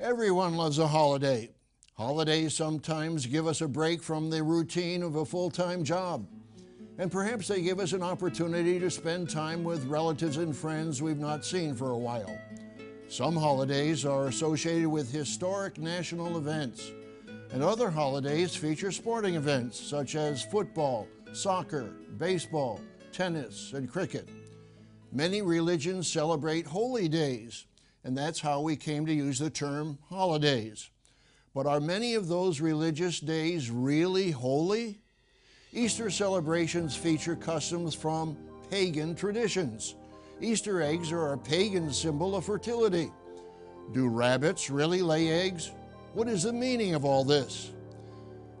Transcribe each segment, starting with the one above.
Everyone loves a holiday. Holidays sometimes give us a break from the routine of a full time job. And perhaps they give us an opportunity to spend time with relatives and friends we've not seen for a while. Some holidays are associated with historic national events, and other holidays feature sporting events such as football, soccer, baseball, tennis, and cricket. Many religions celebrate holy days, and that's how we came to use the term holidays. But are many of those religious days really holy? Easter celebrations feature customs from pagan traditions. Easter eggs are a pagan symbol of fertility. Do rabbits really lay eggs? What is the meaning of all this?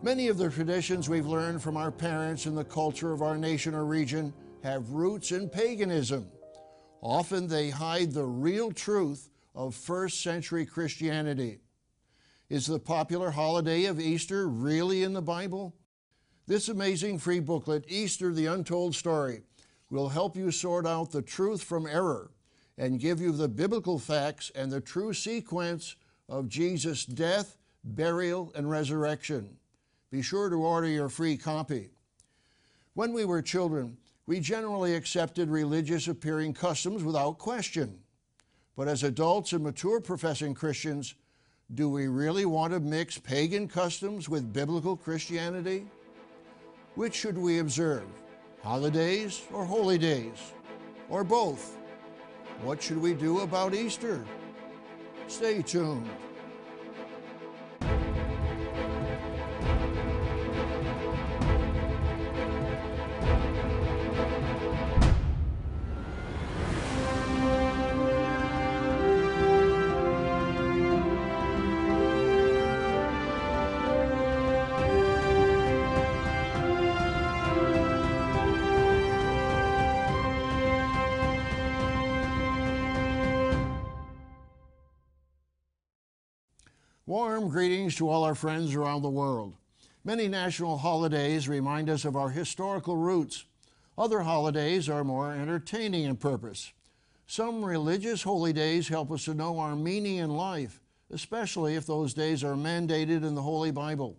Many of the traditions we've learned from our parents in the culture of our nation or region have roots in paganism. Often they hide the real truth of first century Christianity. Is the popular holiday of Easter really in the Bible? This amazing free booklet, Easter the Untold Story, will help you sort out the truth from error and give you the biblical facts and the true sequence of Jesus' death, burial, and resurrection. Be sure to order your free copy. When we were children, we generally accepted religious appearing customs without question. But as adults and mature professing Christians, do we really want to mix pagan customs with biblical Christianity? Which should we observe, holidays or holy days, or both? What should we do about Easter? Stay tuned. Warm greetings to all our friends around the world. Many national holidays remind us of our historical roots. Other holidays are more entertaining in purpose. Some religious holy days help us to know our meaning in life, especially if those days are mandated in the Holy Bible.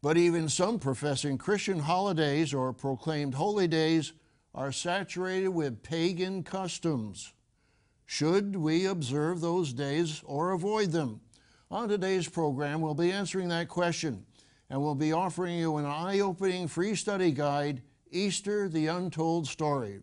But even some professing Christian holidays or proclaimed holy days are saturated with pagan customs. Should we observe those days or avoid them? On today's program, we'll be answering that question and we'll be offering you an eye opening free study guide Easter the Untold Story.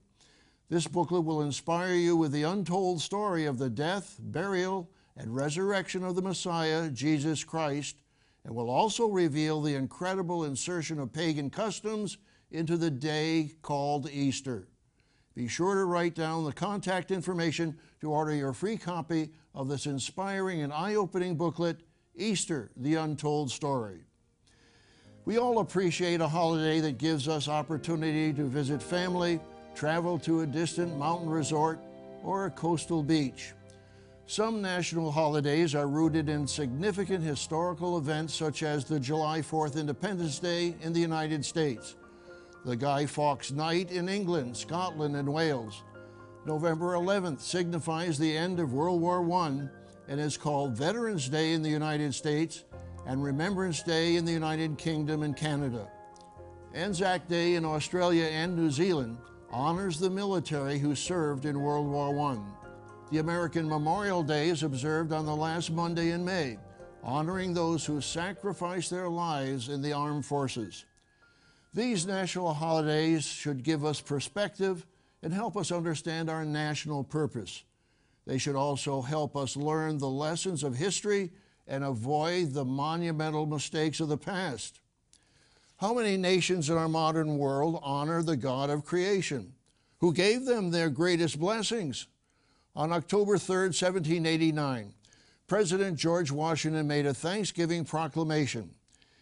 This booklet will inspire you with the untold story of the death, burial, and resurrection of the Messiah, Jesus Christ, and will also reveal the incredible insertion of pagan customs into the day called Easter. Be sure to write down the contact information to order your free copy of this inspiring and eye opening booklet, Easter The Untold Story. We all appreciate a holiday that gives us opportunity to visit family, travel to a distant mountain resort, or a coastal beach. Some national holidays are rooted in significant historical events such as the July 4th Independence Day in the United States, the Guy Fawkes Night in England, Scotland, and Wales, November 11th signifies the end of World War I and is called Veterans Day in the United States and Remembrance Day in the United Kingdom and Canada. Anzac Day in Australia and New Zealand honors the military who served in World War I. The American Memorial Day is observed on the last Monday in May, honoring those who sacrificed their lives in the armed forces. These national holidays should give us perspective and help us understand our national purpose. They should also help us learn the lessons of history and avoid the monumental mistakes of the past. How many nations in our modern world honor the God of creation, who gave them their greatest blessings? On October 3, 1789, President George Washington made a Thanksgiving proclamation.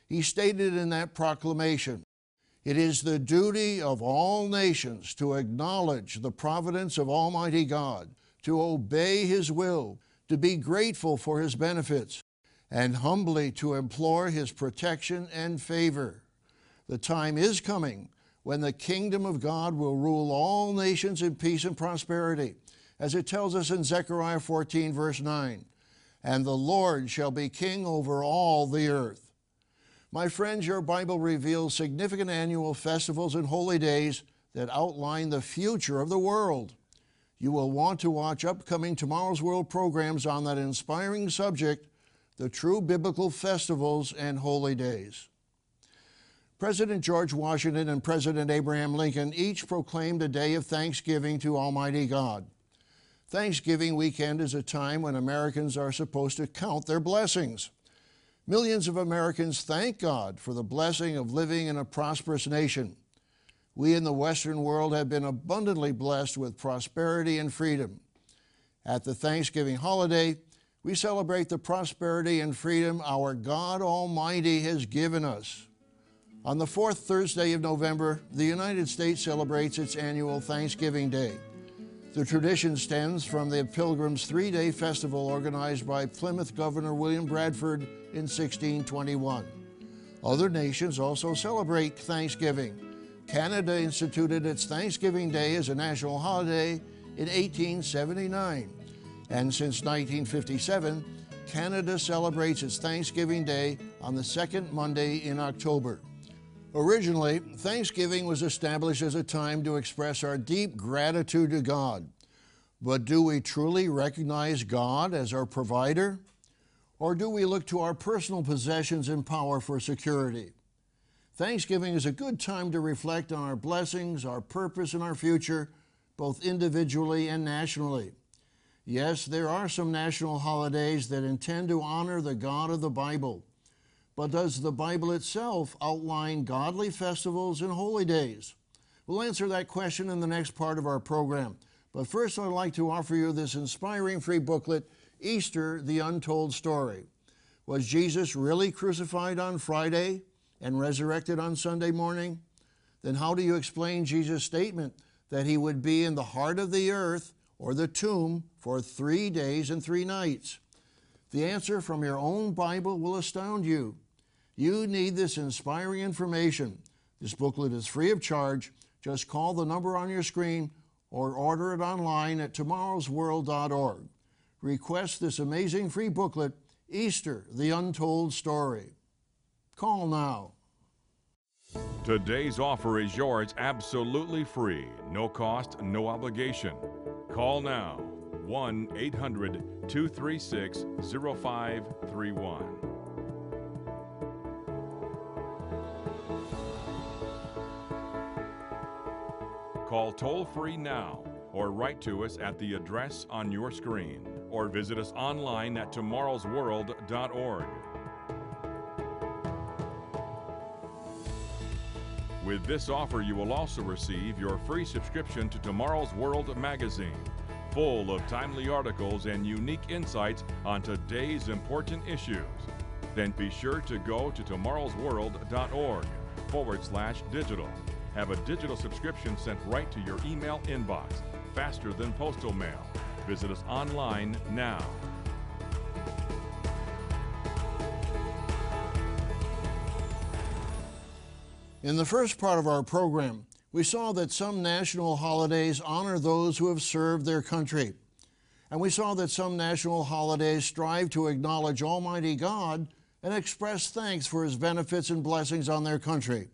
He stated in that proclamation, it is the duty of all nations to acknowledge the providence of Almighty God, to obey His will, to be grateful for His benefits, and humbly to implore His protection and favor. The time is coming when the kingdom of God will rule all nations in peace and prosperity, as it tells us in Zechariah 14, verse 9. and the Lord shall be king over all the earth. My friends, your Bible reveals significant annual festivals and holy days that outline the future of the world. You will want to watch upcoming Tomorrow's World programs on that inspiring subject, the true biblical festivals and holy days. President George Washington and President Abraham Lincoln each proclaimed a day of thanksgiving to Almighty God. Thanksgiving weekend is a time when Americans are supposed to count their blessings. Millions of Americans thank God for the blessing of living in a prosperous nation. We in the Western world have been abundantly blessed with prosperity and freedom. At the Thanksgiving holiday, we celebrate the prosperity and freedom our God Almighty has given us. On the fourth Thursday of November, the United States celebrates its annual Thanksgiving Day. The tradition stems from the Pilgrims' three day festival organized by Plymouth Governor William Bradford in 1621. Other nations also celebrate Thanksgiving. Canada instituted its Thanksgiving Day as a national holiday in 1879. And since 1957, Canada celebrates its Thanksgiving Day on the second Monday in October. Originally, Thanksgiving was established as a time to express our deep gratitude to God. But do we truly recognize God as our provider? Or do we look to our personal possessions and power for security? Thanksgiving is a good time to reflect on our blessings, our purpose, and our future, both individually and nationally. Yes, there are some national holidays that intend to honor the God of the Bible. But does the Bible itself outline godly festivals and holy days? We'll answer that question in the next part of our program. But first, I'd like to offer you this inspiring free booklet, Easter, the Untold Story. Was Jesus really crucified on Friday and resurrected on Sunday morning? Then how do you explain Jesus' statement that he would be in the heart of the earth or the tomb for three days and three nights? The answer from your own Bible will astound you. You need this inspiring information. This booklet is free of charge. Just call the number on your screen or order it online at tomorrowsworld.org. Request this amazing free booklet, Easter, the Untold Story. Call now. Today's offer is yours absolutely free, no cost, no obligation. Call now 1 800 236 0531. Call toll free now or write to us at the address on your screen or visit us online at tomorrowsworld.org. With this offer, you will also receive your free subscription to Tomorrow's World magazine, full of timely articles and unique insights on today's important issues. Then be sure to go to tomorrowsworld.org forward slash digital have a digital subscription sent right to your email inbox, faster than postal mail. Visit us online now. In the first part of our program, we saw that some national holidays honor those who have served their country. And we saw that some national holidays strive to acknowledge Almighty God and express thanks for His benefits and blessings on their country.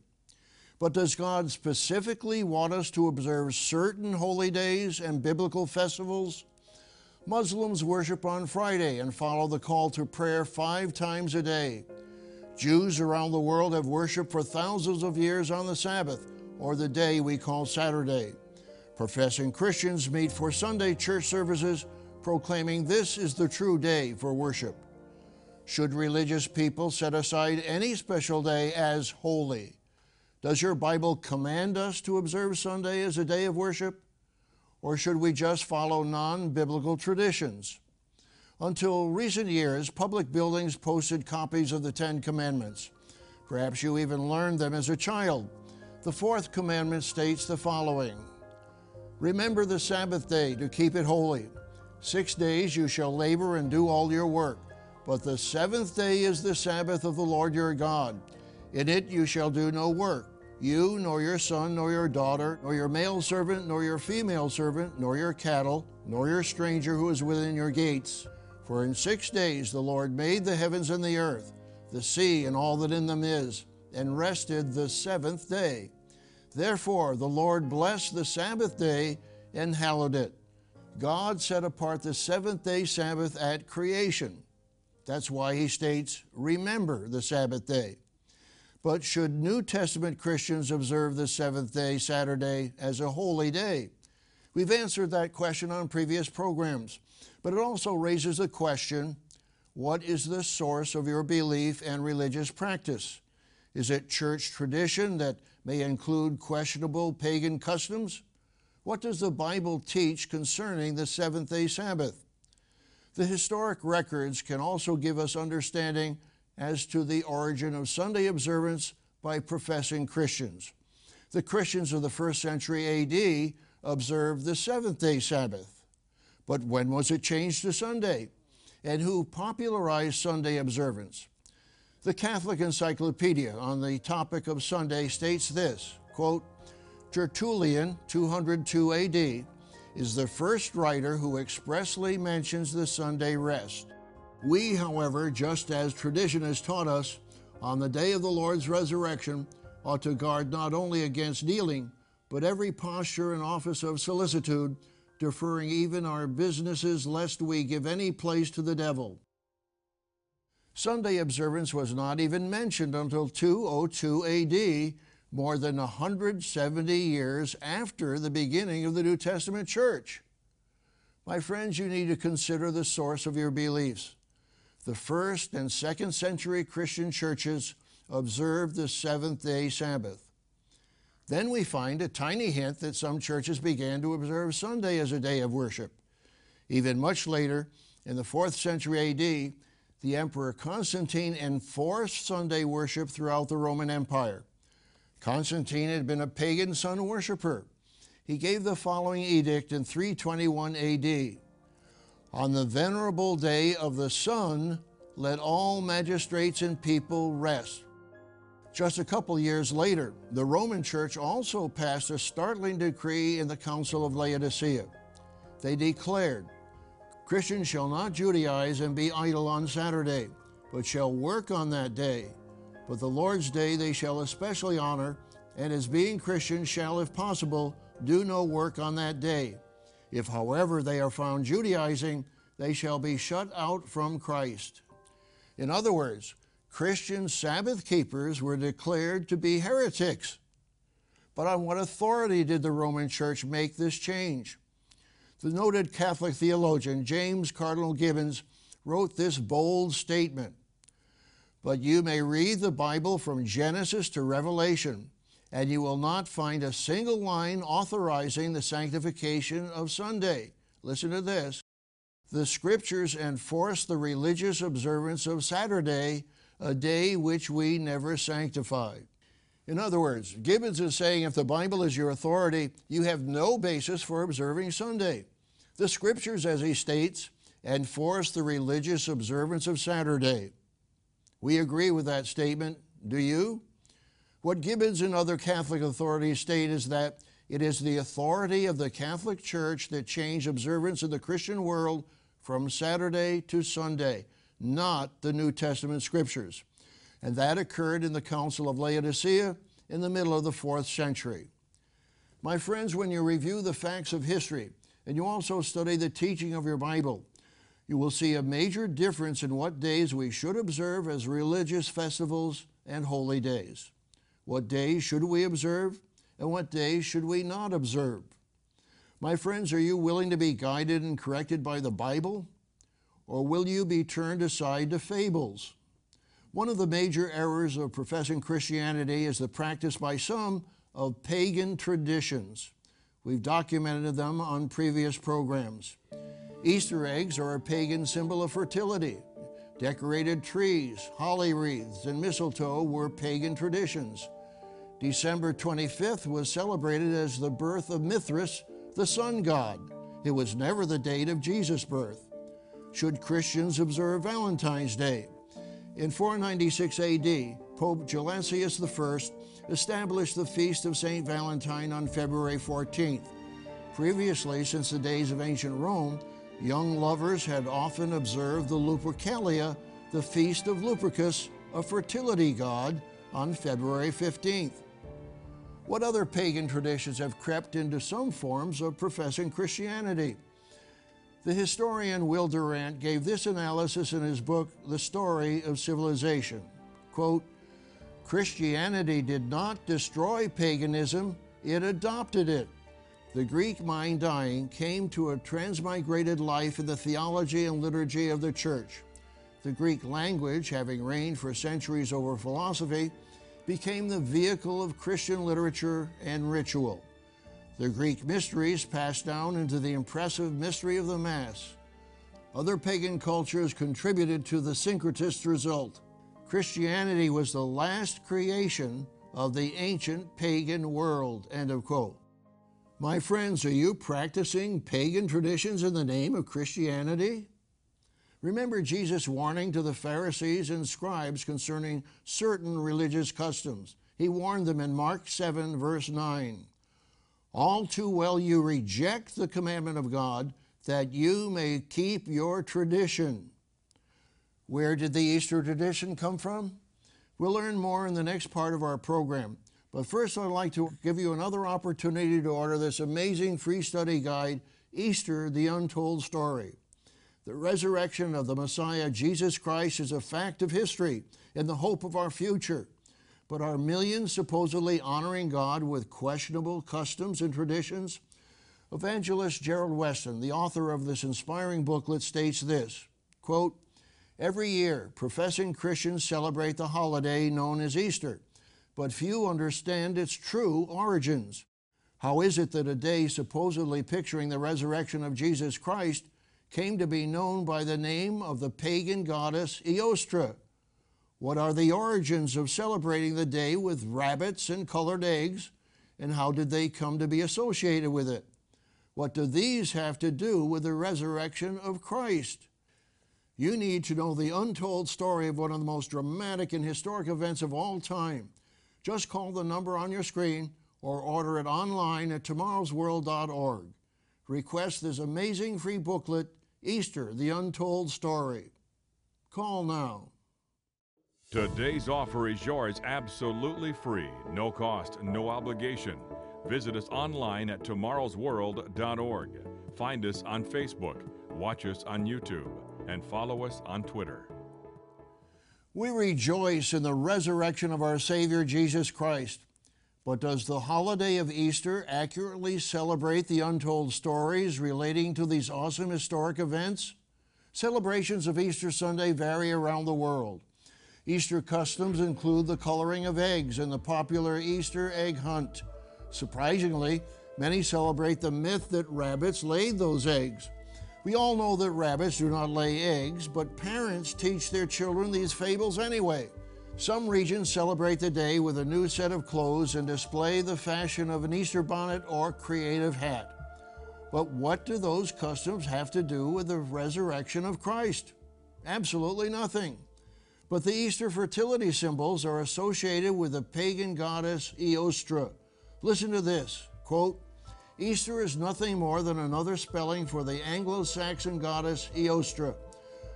But does God specifically want us to observe certain holy days and biblical festivals? Muslims worship on Friday and follow the call to prayer five times a day. Jews around the world have worshiped for thousands of years on the Sabbath, or the day we call Saturday. Professing Christians meet for Sunday church services, proclaiming this is the true day for worship. Should religious people set aside any special day as holy? Does your Bible command us to observe Sunday as a day of worship? Or should we just follow non biblical traditions? Until recent years, public buildings posted copies of the Ten Commandments. Perhaps you even learned them as a child. The fourth commandment states the following Remember the Sabbath day to keep it holy. Six days you shall labor and do all your work, but the seventh day is the Sabbath of the Lord your God. In it you shall do no work you, nor your son, nor your daughter, nor your male servant, nor your female servant, nor your cattle, nor your stranger who is within your gates. For in six days the Lord made the heavens and the earth, the sea and all that in them is, and rested the seventh day. Therefore the Lord blessed the Sabbath day and hallowed it. God set apart the seventh day Sabbath at creation. That's why he states, Remember the Sabbath day. But should New Testament Christians observe the seventh day, Saturday, as a holy day? We've answered that question on previous programs, but it also raises the question what is the source of your belief and religious practice? Is it church tradition that may include questionable pagan customs? What does the Bible teach concerning the seventh day Sabbath? The historic records can also give us understanding as to the origin of Sunday observance by professing Christians. The Christians of the first century AD observed the seventh day Sabbath. But when was it changed to Sunday? And who popularized Sunday observance? The Catholic Encyclopedia on the topic of Sunday states this quote, Tertullian, 202 AD, is the first writer who expressly mentions the Sunday rest. We, however, just as tradition has taught us, on the day of the Lord's resurrection, ought to guard not only against kneeling, but every posture and office of solicitude, deferring even our businesses lest we give any place to the devil. Sunday observance was not even mentioned until 202 AD, more than 170 years after the beginning of the New Testament church. My friends, you need to consider the source of your beliefs. The first and second century Christian churches observed the seventh day Sabbath. Then we find a tiny hint that some churches began to observe Sunday as a day of worship. Even much later, in the fourth century AD, the Emperor Constantine enforced Sunday worship throughout the Roman Empire. Constantine had been a pagan sun worshiper. He gave the following edict in 321 AD On the venerable day of the sun, let all magistrates and people rest. Just a couple years later, the Roman Church also passed a startling decree in the Council of Laodicea. They declared, Christians shall not Judaize and be idle on Saturday, but shall work on that day. But the Lord's day they shall especially honor, and as being Christians shall, if possible, do no work on that day. If, however, they are found Judaizing, they shall be shut out from Christ. In other words, Christian Sabbath keepers were declared to be heretics. But on what authority did the Roman Church make this change? The noted Catholic theologian James Cardinal Gibbons wrote this bold statement But you may read the Bible from Genesis to Revelation, and you will not find a single line authorizing the sanctification of Sunday. Listen to this. The scriptures enforce the religious observance of Saturday a day which we never sanctified. In other words, Gibbons is saying if the Bible is your authority, you have no basis for observing Sunday. The scriptures, as he states, enforce the religious observance of Saturday. We agree with that statement. Do you? What Gibbons and other Catholic authorities state is that it is the authority of the Catholic Church that changed observance in the Christian world from Saturday to Sunday not the New Testament scriptures. And that occurred in the Council of Laodicea in the middle of the fourth century. My friends, when you review the facts of history and you also study the teaching of your Bible, you will see a major difference in what days we should observe as religious festivals and holy days. What days should we observe and what days should we not observe? My friends, are you willing to be guided and corrected by the Bible or will you be turned aside to fables? One of the major errors of professing Christianity is the practice by some of pagan traditions. We've documented them on previous programs. Easter eggs are a pagan symbol of fertility. Decorated trees, holly wreaths, and mistletoe were pagan traditions. December 25th was celebrated as the birth of Mithras, the sun god. It was never the date of Jesus' birth should Christians observe Valentine's Day. In 496 AD, Pope Gelasius I established the feast of St. Valentine on February 14th. Previously, since the days of ancient Rome, Young lovers had often observed the Lupercalia, the feast of Lupercus, a fertility god, on February 15th. What other pagan traditions have crept into some forms of professing Christianity? The historian Will Durant gave this analysis in his book, The Story of Civilization. Quote, Christianity did not destroy paganism, it adopted it. The Greek mind dying came to a transmigrated life in the theology and liturgy of the church. The Greek language, having reigned for centuries over philosophy, became the vehicle of Christian literature and ritual. The Greek mysteries passed down into the impressive mystery of the Mass. Other pagan cultures contributed to the syncretist result. Christianity was the last creation of the ancient pagan world. End of quote. My friends, are you practicing pagan traditions in the name of Christianity? Remember Jesus' warning to the Pharisees and scribes concerning certain religious customs. He warned them in Mark 7, verse 9. All too well you reject the commandment of God that you may keep your tradition. Where did the Easter tradition come from? We'll learn more in the next part of our program. But first, I'd like to give you another opportunity to order this amazing free study guide, Easter, the Untold Story. The resurrection of the Messiah, Jesus Christ, is a fact of history and the hope of our future. But are millions supposedly honoring God with questionable customs and traditions? Evangelist Gerald Weston, the author of this inspiring booklet, states this quote, Every year, professing Christians celebrate the holiday known as Easter, but few understand its true origins. How is it that a day supposedly picturing the resurrection of Jesus Christ came to be known by the name of the pagan goddess Eostre. What are the origins of celebrating the day with rabbits and colored eggs, and how did they come to be associated with it? What do these have to do with the resurrection of Christ? You need to know the untold story of one of the most dramatic and historic events of all time. Just call the number on your screen or order it online at tomorrowsworld.org. Request this amazing free booklet Easter, the Untold Story. Call now. Today's offer is yours absolutely free, no cost, no obligation. Visit us online at tomorrowsworld.org. Find us on Facebook, watch us on YouTube, and follow us on Twitter. We rejoice in the resurrection of our Savior Jesus Christ. But does the holiday of Easter accurately celebrate the untold stories relating to these awesome historic events? Celebrations of Easter Sunday vary around the world. Easter customs include the coloring of eggs and the popular Easter egg hunt. Surprisingly, many celebrate the myth that rabbits laid those eggs. We all know that rabbits do not lay eggs, but parents teach their children these fables anyway. Some regions celebrate the day with a new set of clothes and display the fashion of an Easter bonnet or creative hat. But what do those customs have to do with the resurrection of Christ? Absolutely nothing. But the Easter fertility symbols are associated with the pagan goddess Eostre. Listen to this quote, Easter is nothing more than another spelling for the Anglo Saxon goddess Eostre.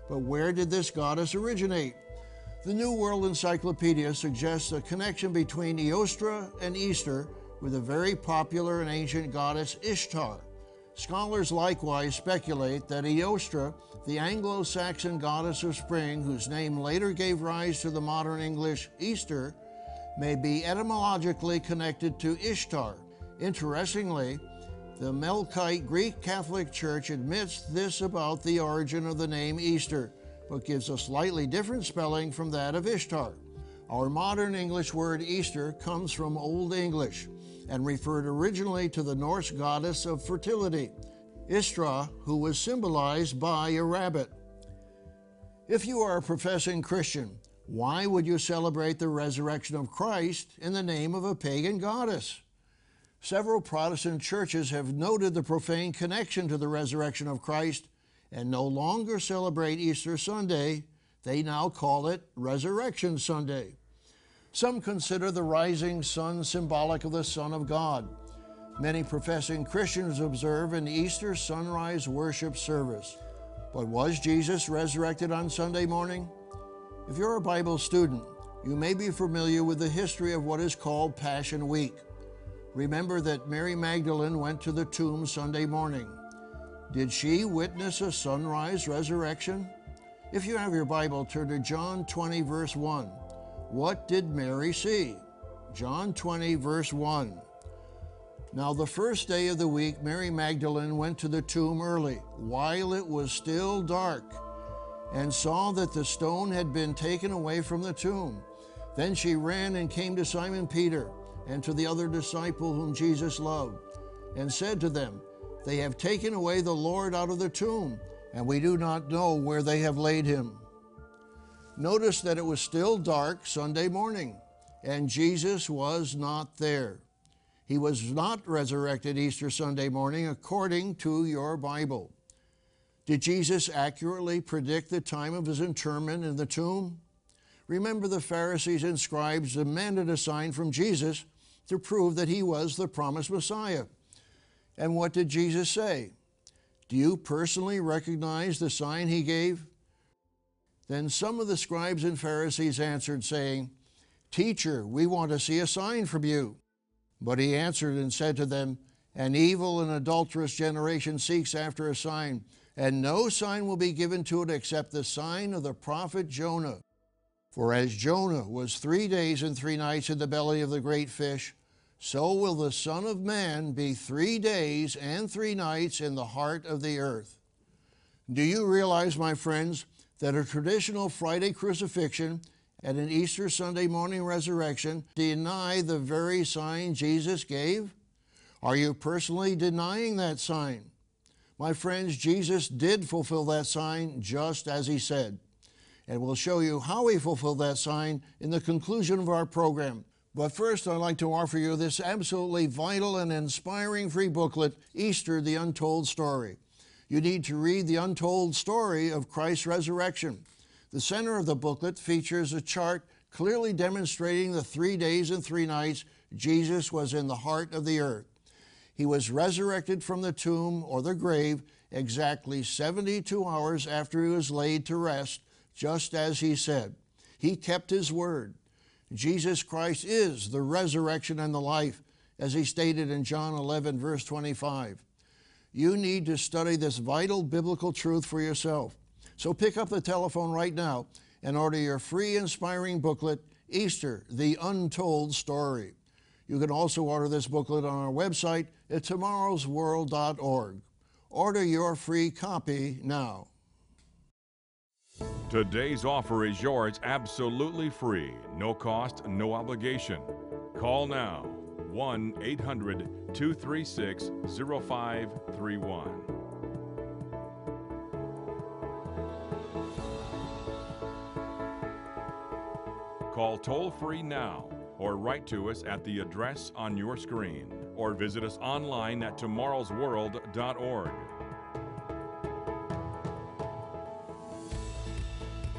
But where did this goddess originate? The New World Encyclopedia suggests a connection between Eostre and Easter with the very popular and ancient goddess Ishtar. Scholars likewise speculate that Eostre, the Anglo Saxon goddess of spring, whose name later gave rise to the modern English Easter, may be etymologically connected to Ishtar. Interestingly, the Melkite Greek Catholic Church admits this about the origin of the name Easter but gives a slightly different spelling from that of Ishtar. Our modern English word Easter comes from Old English and referred originally to the Norse goddess of fertility, Istra, who was symbolized by a rabbit. If you are a professing Christian, why would you celebrate the resurrection of Christ in the name of a pagan goddess? Several Protestant churches have noted the profane connection to the resurrection of Christ and no longer celebrate Easter Sunday, they now call it Resurrection Sunday. Some consider the rising sun symbolic of the Son of God. Many professing Christians observe an Easter sunrise worship service. But was Jesus resurrected on Sunday morning? If you're a Bible student, you may be familiar with the history of what is called Passion Week. Remember that Mary Magdalene went to the tomb Sunday morning. Did she witness a sunrise resurrection? If you have your Bible, turn to John 20, verse 1. What did Mary see? John 20, verse 1. Now, the first day of the week, Mary Magdalene went to the tomb early, while it was still dark, and saw that the stone had been taken away from the tomb. Then she ran and came to Simon Peter and to the other disciple whom Jesus loved, and said to them, They have taken away the Lord out of the tomb, and we do not know where they have laid him. Notice that it was still dark Sunday morning, and Jesus was not there. He was not resurrected Easter Sunday morning according to your Bible. Did Jesus accurately predict the time of his interment in the tomb? Remember, the Pharisees and scribes demanded a sign from Jesus to prove that he was the promised Messiah. And what did Jesus say? Do you personally recognize the sign he gave? Then some of the scribes and Pharisees answered, saying, Teacher, we want to see a sign from you. But he answered and said to them, An evil and adulterous generation seeks after a sign, and no sign will be given to it except the sign of the prophet Jonah. For as Jonah was three days and three nights in the belly of the great fish, so will the Son of Man be three days and three nights in the heart of the earth. Do you realize, my friends, that a traditional Friday crucifixion and an Easter Sunday morning resurrection deny the very sign Jesus gave? Are you personally denying that sign? My friends, Jesus did fulfill that sign just as he said. And we'll show you how he fulfilled that sign in the conclusion of our program. But first, I'd like to offer you this absolutely vital and inspiring free booklet, Easter, the Untold Story. You need to read the untold story of Christ's resurrection. The center of the booklet features a chart clearly demonstrating the three days and three nights Jesus was in the heart of the earth. He was resurrected from the tomb or the grave exactly 72 hours after he was laid to rest, just as he said. He kept his word. Jesus Christ is the resurrection and the life, as he stated in John 11, verse 25. You need to study this vital biblical truth for yourself. So pick up the telephone right now and order your free inspiring booklet, Easter, the Untold Story. You can also order this booklet on our website at tomorrowsworld.org. Order your free copy now. Today's offer is yours absolutely free, no cost, no obligation. Call now 1 800 236 0531. Call toll free now or write to us at the address on your screen or visit us online at tomorrowsworld.org.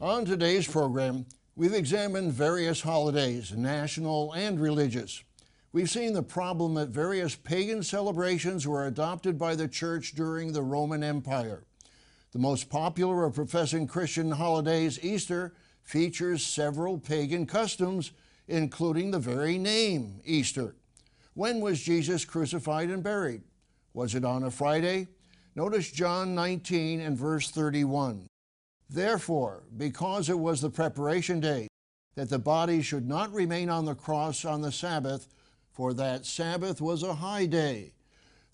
On today's program, we've examined various holidays, national and religious. We've seen the problem that various pagan celebrations were adopted by the church during the Roman Empire. The most popular of professing Christian holidays, Easter, features several pagan customs, including the very name Easter. When was Jesus crucified and buried? Was it on a Friday? Notice John 19 and verse 31. Therefore, because it was the preparation day, that the body should not remain on the cross on the Sabbath, for that Sabbath was a high day,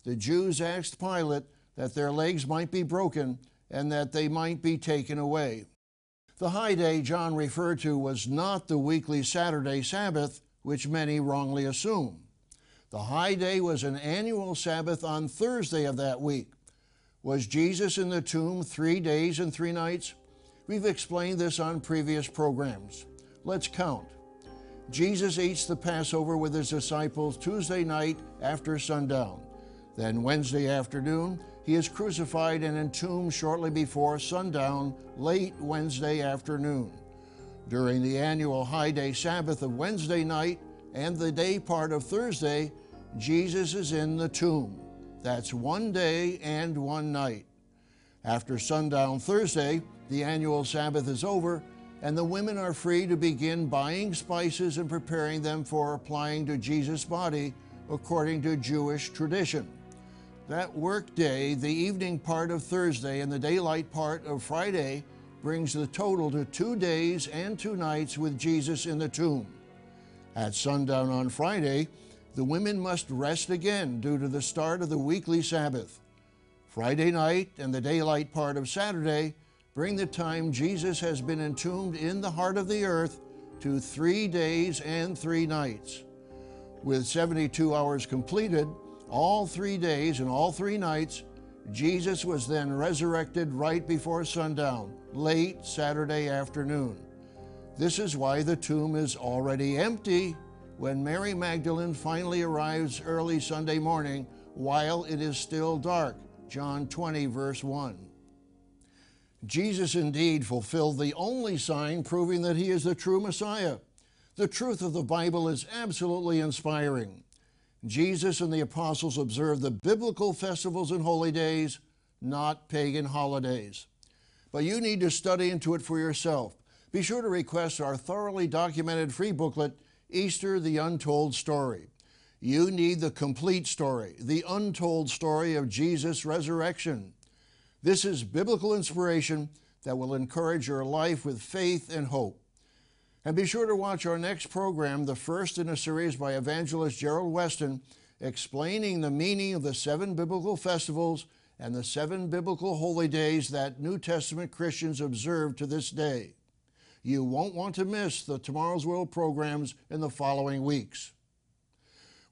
the Jews asked Pilate that their legs might be broken and that they might be taken away. The high day John referred to was not the weekly Saturday Sabbath, which many wrongly assume. The high day was an annual Sabbath on Thursday of that week. Was Jesus in the tomb three days and three nights? We've explained this on previous programs. Let's count. Jesus eats the Passover with his disciples Tuesday night after sundown. Then Wednesday afternoon, he is crucified and entombed shortly before sundown, late Wednesday afternoon. During the annual high day Sabbath of Wednesday night and the day part of Thursday, Jesus is in the tomb. That's one day and one night. After sundown Thursday, the annual Sabbath is over, and the women are free to begin buying spices and preparing them for applying to Jesus' body according to Jewish tradition. That work day, the evening part of Thursday and the daylight part of Friday, brings the total to two days and two nights with Jesus in the tomb. At sundown on Friday, the women must rest again due to the start of the weekly Sabbath. Friday night and the daylight part of Saturday bring the time Jesus has been entombed in the heart of the earth to three days and three nights. With 72 hours completed, all three days and all three nights, Jesus was then resurrected right before sundown, late Saturday afternoon. This is why the tomb is already empty when Mary Magdalene finally arrives early Sunday morning while it is still dark. John 20, verse 1. Jesus indeed fulfilled the only sign proving that he is the true Messiah. The truth of the Bible is absolutely inspiring. Jesus and the apostles observed the biblical festivals and holy days, not pagan holidays. But you need to study into it for yourself. Be sure to request our thoroughly documented free booklet, Easter the Untold Story. You need the complete story, the untold story of Jesus' resurrection. This is biblical inspiration that will encourage your life with faith and hope. And be sure to watch our next program, the first in a series by evangelist Gerald Weston, explaining the meaning of the seven biblical festivals and the seven biblical holy days that New Testament Christians observe to this day. You won't want to miss the Tomorrow's World programs in the following weeks.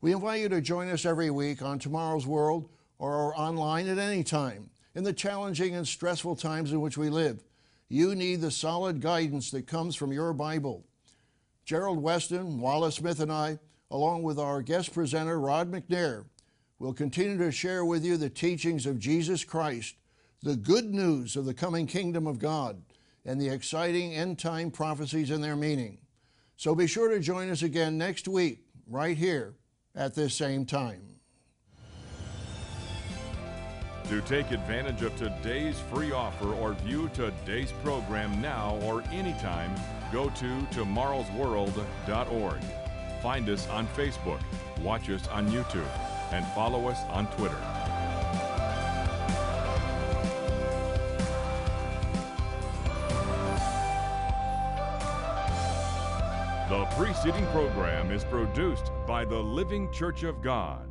We invite you to join us every week on Tomorrow's World or online at any time in the challenging and stressful times in which we live. You need the solid guidance that comes from your Bible. Gerald Weston, Wallace Smith, and I, along with our guest presenter, Rod McNair, will continue to share with you the teachings of Jesus Christ, the good news of the coming kingdom of God, and the exciting end time prophecies and their meaning. So be sure to join us again next week, right here at this same time. To take advantage of today's free offer or view today's program now or anytime, go to tomorrowsworld.org. Find us on Facebook, watch us on YouTube, and follow us on Twitter. The preceding program is produced by the Living Church of God.